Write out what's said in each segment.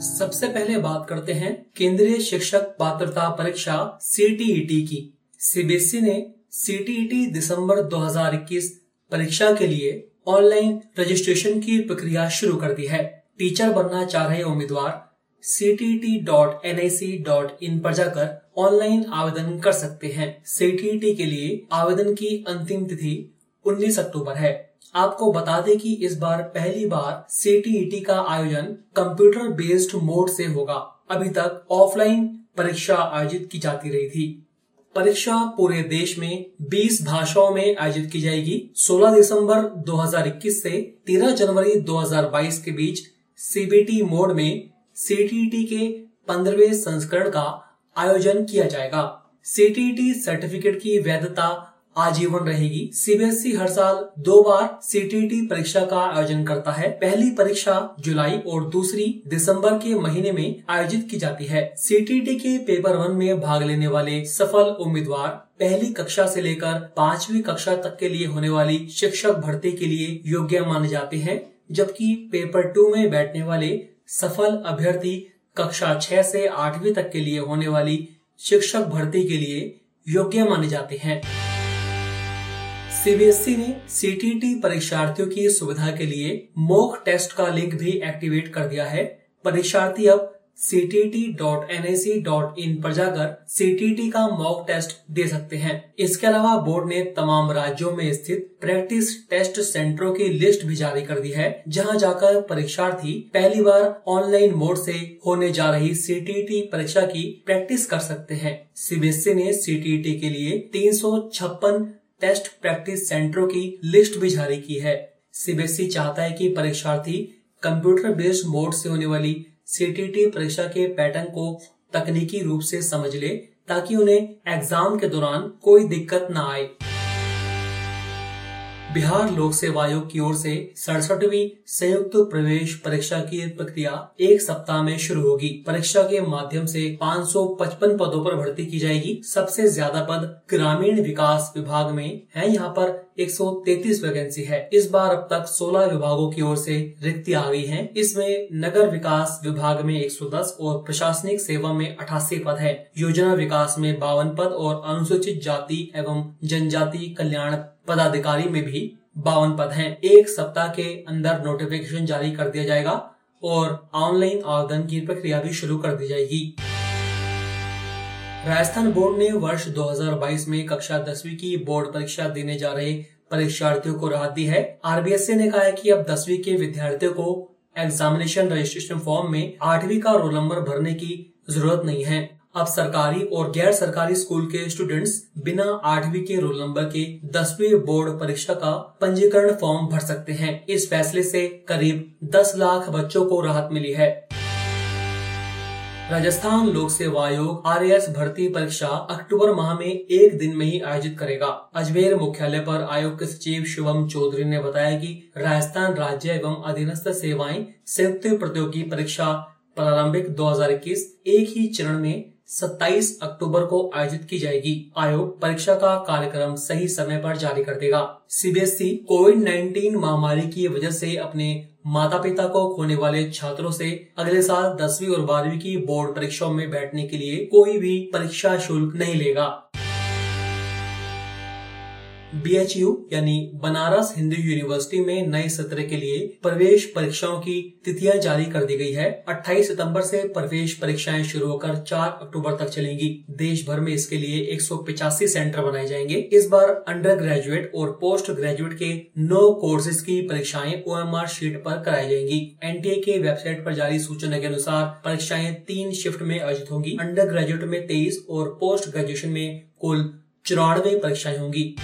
सबसे पहले बात करते हैं केंद्रीय शिक्षक पात्रता परीक्षा सीटीईटी की। सीबीएसई ने सीटीईटी दिसंबर 2021 परीक्षा के लिए ऑनलाइन रजिस्ट्रेशन की प्रक्रिया शुरू कर दी है। टीचर बनना चाह रहे उम्मीदवार ctt.nic.in पर जाकर ऑनलाइन आवेदन कर सकते हैं। सीटीईटी के लिए आवेदन की अंतिम तिथि 19 अक्टूबर है। आपको बता दें कि इस बार पहली बार सीटीईटी का आयोजन कंप्यूटर बेस्ड मोड से होगा। अभी तक ऑफलाइन परीक्षा आयोजित की जाती रही थी। परीक्षा पूरे देश में 20 भाषाओं में आयोजित की जाएगी। 16 दिसंबर 2021 से 13 जनवरी 2022 के बीच सीबीटी मोड में सीटीईटी के पंद्रहवें संस्करण का आयोजन किया जाएगा। सीटीईटी सर्टिफिकेट की वैधता आजीवन रहेगी। सीबीएसई हर साल दो बार सीटीईटी परीक्षा का आयोजन करता है। पहली परीक्षा जुलाई और दूसरी दिसंबर के महीने में आयोजित की जाती है। सीटीईटी के पेपर वन में भाग लेने वाले सफल उम्मीदवार पहली कक्षा से लेकर पांचवी कक्षा तक के लिए होने वाली शिक्षक भर्ती के लिए योग्य माने जाते हैं, जबकि पेपर टू में बैठने वाले सफल अभ्यर्थी कक्षा छह से आठवीं तक के लिए होने वाली शिक्षक भर्ती के लिए योग्य माने जाते हैं। सीबीएसई ने सीटीटी परीक्षार्थियों की सुविधा के लिए मॉक टेस्ट का लिंक भी एक्टिवेट कर दिया है। परीक्षार्थी अब ctt.nic.in पर जाकर सीटीटी का मॉक टेस्ट दे सकते हैं। इसके अलावा बोर्ड ने तमाम राज्यों में स्थित प्रैक्टिस टेस्ट सेंटरों की लिस्ट भी जारी कर दी है, जहाँ जाकर परीक्षार्थी पहली बार ऑनलाइन मोड से होने जा रही सीटीटी परीक्षा की प्रैक्टिस कर सकते हैं। सीबीएसई ने सीटीटी के लिए तीन सौ छप्पन टेस्ट प्रैक्टिस सेंटरों की लिस्ट भी जारी की है। सीबीएसई चाहता है कि परीक्षार्थी कंप्यूटर बेस्ड मोड से होने वाली सीटीटी परीक्षा के पैटर्न को तकनीकी रूप से समझ ले, ताकि उन्हें एग्ज़ाम के दौरान कोई दिक्कत न आए। बिहार लोक सेवा आयोग की ओर से सड़सठवीं संयुक्त प्रवेश परीक्षा की प्रक्रिया एक सप्ताह में शुरू होगी। परीक्षा के माध्यम से 555 पदों पर भर्ती की जाएगी। सबसे ज़्यादा पद ग्रामीण विकास विभाग में है। यहाँ पर 133 वैकेंसी है। इस बार अब तक 16 विभागों की ओर से रिक्ति आ गई है। इसमें नगर विकास विभाग में 110 और प्रशासनिक सेवा में अठासी पद है। योजना विकास में बावन पद और अनुसूचित जाति एवं जनजाति कल्याण पदाधिकारी में भी बावन पद हैं। एक सप्ताह के अंदर नोटिफिकेशन जारी कर दिया जाएगा और ऑनलाइन आवेदन की प्रक्रिया भी शुरू कर दी जाएगी। राजस्थान बोर्ड ने वर्ष 2022 में कक्षा दसवीं की बोर्ड परीक्षा देने जा रहे परीक्षार्थियों को राहत दी है। आरबीएसए ने कहा है कि अब दसवीं के विद्यार्थियों को एग्जामिनेशन रजिस्ट्रेशन फॉर्म में आठवीं का रोल नंबर भरने की ज़रूरत नहीं है। अब सरकारी और गैर सरकारी स्कूल के स्टूडेंट्स बिना आठवीं के रोल नंबर के दसवीं बोर्ड परीक्षा का पंजीकरण फॉर्म भर सकते हैं। इस फैसले से करीब 10 लाख बच्चों को राहत मिली है। राजस्थान लोक सेवा आयोग आर भर्ती परीक्षा अक्टूबर माह में एक दिन में ही आयोजित करेगा। अजमेर मुख्यालय पर आयोग के सचिव शिवम चौधरी ने बताया कि राजस्थान राज्य एवं अधीनस्थ सेवाएँ संयुक्त प्रतियोगी परीक्षा प्रारंभिक 2021 एक ही चरण में 27 अक्टूबर को आयोजित की जाएगी। आयोग परीक्षा का कार्यक्रम सही समय पर जारी कर देगा। सीबीएसई कोविड 19 महामारी की वजह से अपने माता पिता को खोने वाले छात्रों से अगले साल दसवीं और बारहवीं की बोर्ड परीक्षाओं में बैठने के लिए कोई भी परीक्षा शुल्क नहीं लेगा। बीएचयू यानी बनारस हिंदू यूनिवर्सिटी में नए सत्र के लिए प्रवेश परीक्षाओं की तिथियाँ जारी कर दी गई है। 28 सितंबर से प्रवेश परीक्षाएँ शुरू होकर 4 अक्टूबर तक चलेंगी। देश भर में इसके लिए एक सेंटर बनाए जाएँगे। इस बार अंडर ग्रेजुएट और पोस्ट ग्रेजुएट के नौ कोर्सेज की परीक्षाएँ ओएमआर शीट पर कराई जाएँगी। एनटीए के वेबसाइट पर जारी सूचना के अनुसार परीक्षाएँ तीन शिफ्ट में आयोजित होंगी। अंडर ग्रेजुएट में तेईस और पोस्ट ग्रेजुएशन में कुल चौरानवे परीक्षाएँ होंगी।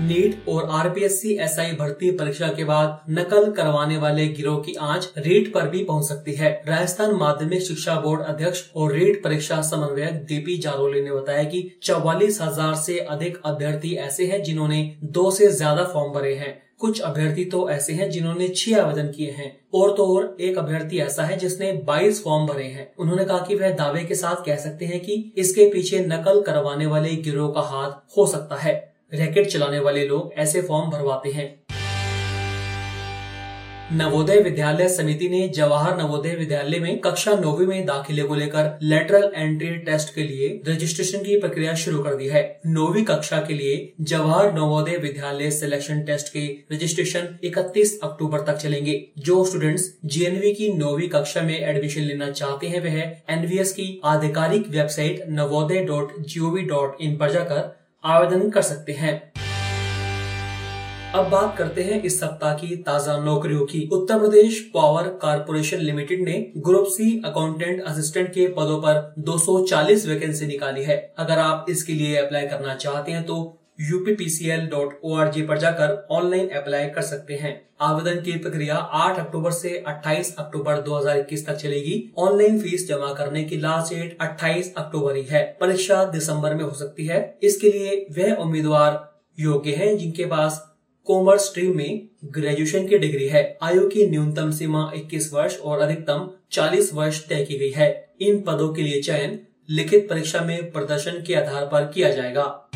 नीट और आरपीएससी एसआई भर्ती परीक्षा के बाद नकल करवाने वाले गिरोह की आँच रेट पर भी पहुँच सकती है। राजस्थान माध्यमिक शिक्षा बोर्ड अध्यक्ष और रेट परीक्षा समन्वयक दीपी जारोली ने बताया कि चौवालीस हज़ार से अधिक अभ्यर्थी ऐसे हैं जिन्होंने दो से ज़्यादा फॉर्म भरे हैं। कुछ अभ्यर्थी तो ऐसे हैं जिन्होंने छह आवेदन किए हैं और तो और एक अभ्यर्थी ऐसा है जिसने 22 फॉर्म भरे हैं। उन्होंने कहा कि वह दावे के साथ कह सकते हैं कि इसके पीछे नकल करवाने वाले गिरोह का हाथ हो सकता है। रैकेट चलाने वाले लोग ऐसे फॉर्म भरवाते हैं। नवोदय विद्यालय समिति ने जवाहर नवोदय विद्यालय में कक्षा नौवीं में दाखिले को लेकर लेटरल एंट्री टेस्ट के लिए रजिस्ट्रेशन की प्रक्रिया शुरू कर दी है। नौवीं कक्षा के लिए जवाहर नवोदय विद्यालय सिलेक्शन टेस्ट के रजिस्ट्रेशन 31 अक्टूबर तक चलेंगे। जो स्टूडेंट्स जीएनवी की नौवीं कक्षा में एडमिशन लेना चाहते हैं, वह एनवीएस की आधिकारिक website Navodaya dot G dot in पर जाकर आवेदन कर सकते हैं। अब बात करते हैं इस सप्ताह की ताज़ा नौकरियों की। Uttar Pradesh power corporation limited ने ग्रुप सी अकाउंटेंट असिस्टेंट के पदों पर 240 वैकेंसी निकाली है। अगर आप इसके लिए अप्लाई करना चाहते हैं तो यूपीपीसीएल.org पर जाकर ऑनलाइन अप्लाई कर सकते हैं। आवेदन की प्रक्रिया 8 अक्टूबर से 28 अक्टूबर 2021 तक चलेगी। ऑनलाइन फ़ीस जमा करने की लास्ट डेट 28 अक्टूबर ही है। परीक्षा दिसंबर में हो सकती है। इसके लिए वह उम्मीदवार योग्य हैं जिनके पास कॉमर्स स्ट्रीम में ग्रेजुएशन की डिग्री है। आयु की न्यूनतम सीमा 21 वर्ष और अधिकतम 40 वर्ष तय की गई है। इन पदों के लिए चयन लिखित परीक्षा में प्रदर्शन के आधार पर किया जाएगा।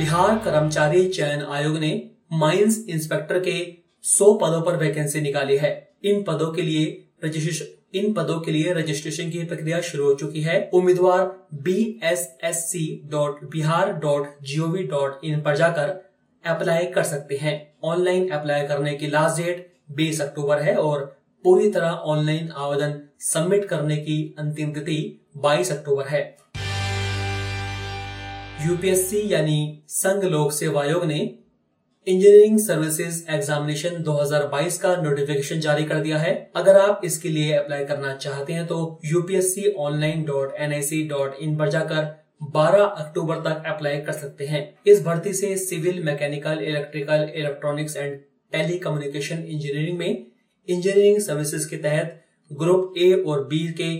बिहार कर्मचारी चयन आयोग ने माइंस इंस्पेक्टर के 100 पदों पर वैकेंसी निकाली है। इन पदों के लिए रजिस्ट्रेशन इन पदों के लिए रजिस्ट्रेशन की प्रक्रिया शुरू हो चुकी है। उम्मीदवार B S S C dot Bihar dot G O V dot in पर जाकर अप्लाई कर सकते हैं। ऑनलाइन अप्लाई करने की लास्ट डेट 20 अक्टूबर है और पूरी तरह ऑनलाइन आवेदन सबमिट करने की अंतिम तिथि 22 अक्टूबर है। यूपीएससी यानी संघ लोक सेवा आयोग ने इंजीनियरिंग सर्विसेज़ एग्जामिनेशन 2022 का नोटिफिकेशन जारी कर दिया है। अगर आप इसके लिए अप्लाई करना चाहते हैं तो UPSC online dot N I C dot in पर जाकर 12 अक्टूबर तक अप्लाई कर सकते हैं। इस भर्ती से civil mechanical electrical electronics and telecommunication engineering में इंजीनियरिंग सर्विसेज़ के तहत ग्रुप ए और बी के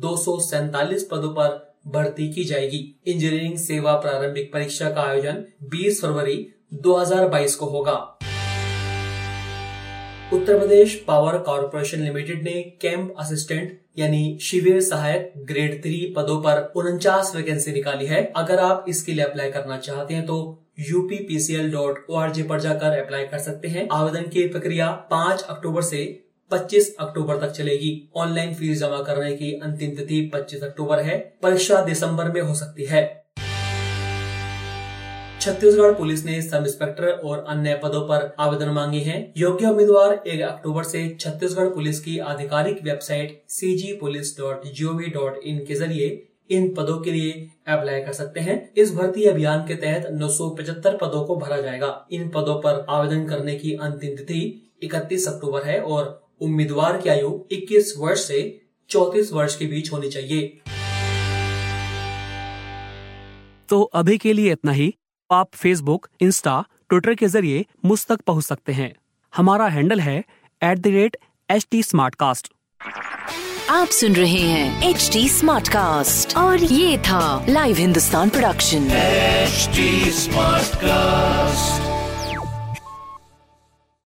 दो पदों पर भर्ती की जाएगी। इंजीनियरिंग सेवा प्रारंभिक परीक्षा का आयोजन 20 फरवरी 2022 को होगा। Uttar Pradesh power corporation limited ने कैंप असिस्टेंट यानी शिविर सहायक ग्रेड थ्री पदों पर उनचास वैकेंसी निकाली है। अगर आप इसके लिए अप्लाई करना चाहते हैं तो यूपीपीसीएल डॉट ओ पर जाकर अप्लाई कर सकते हैं। आवेदन की प्रक्रिया 5 अक्टूबर से 25 अक्टूबर तक चलेगी। ऑनलाइन फ़ीस जमा करने की अंतिम तिथि 25 अक्टूबर है। परीक्षा दिसंबर में हो सकती है। छत्तीसगढ़ पुलिस ने सब इंस्पेक्टर और अन्य पदों पर आवेदन मांगे हैं। योग्य उम्मीदवार एक अक्टूबर से छत्तीसगढ़ पुलिस की आधिकारिक वेबसाइट इन के ज़रिए इन पदों के लिए अप्लाई कर सकते हैं। इस भर्ती अभियान के तहत नौ सौ पचहत्तर पदों को भरा जाएगा। इन पदों पर आवेदन करने की अंतिम तिथि 31 अक्टूबर है और उम्मीदवार की आयु 21 वर्ष से 34 वर्ष के बीच होनी चाहिए। तो अभी के लिए इतना ही। आप फेसबुक इंस्टा ट्विटर के ज़रिए मुझ तक पहुँच सकते हैं। हमारा हैंडल है at the rate H T आप सुन रहे हैं एच टी और ये था live Hindustan production H smartcast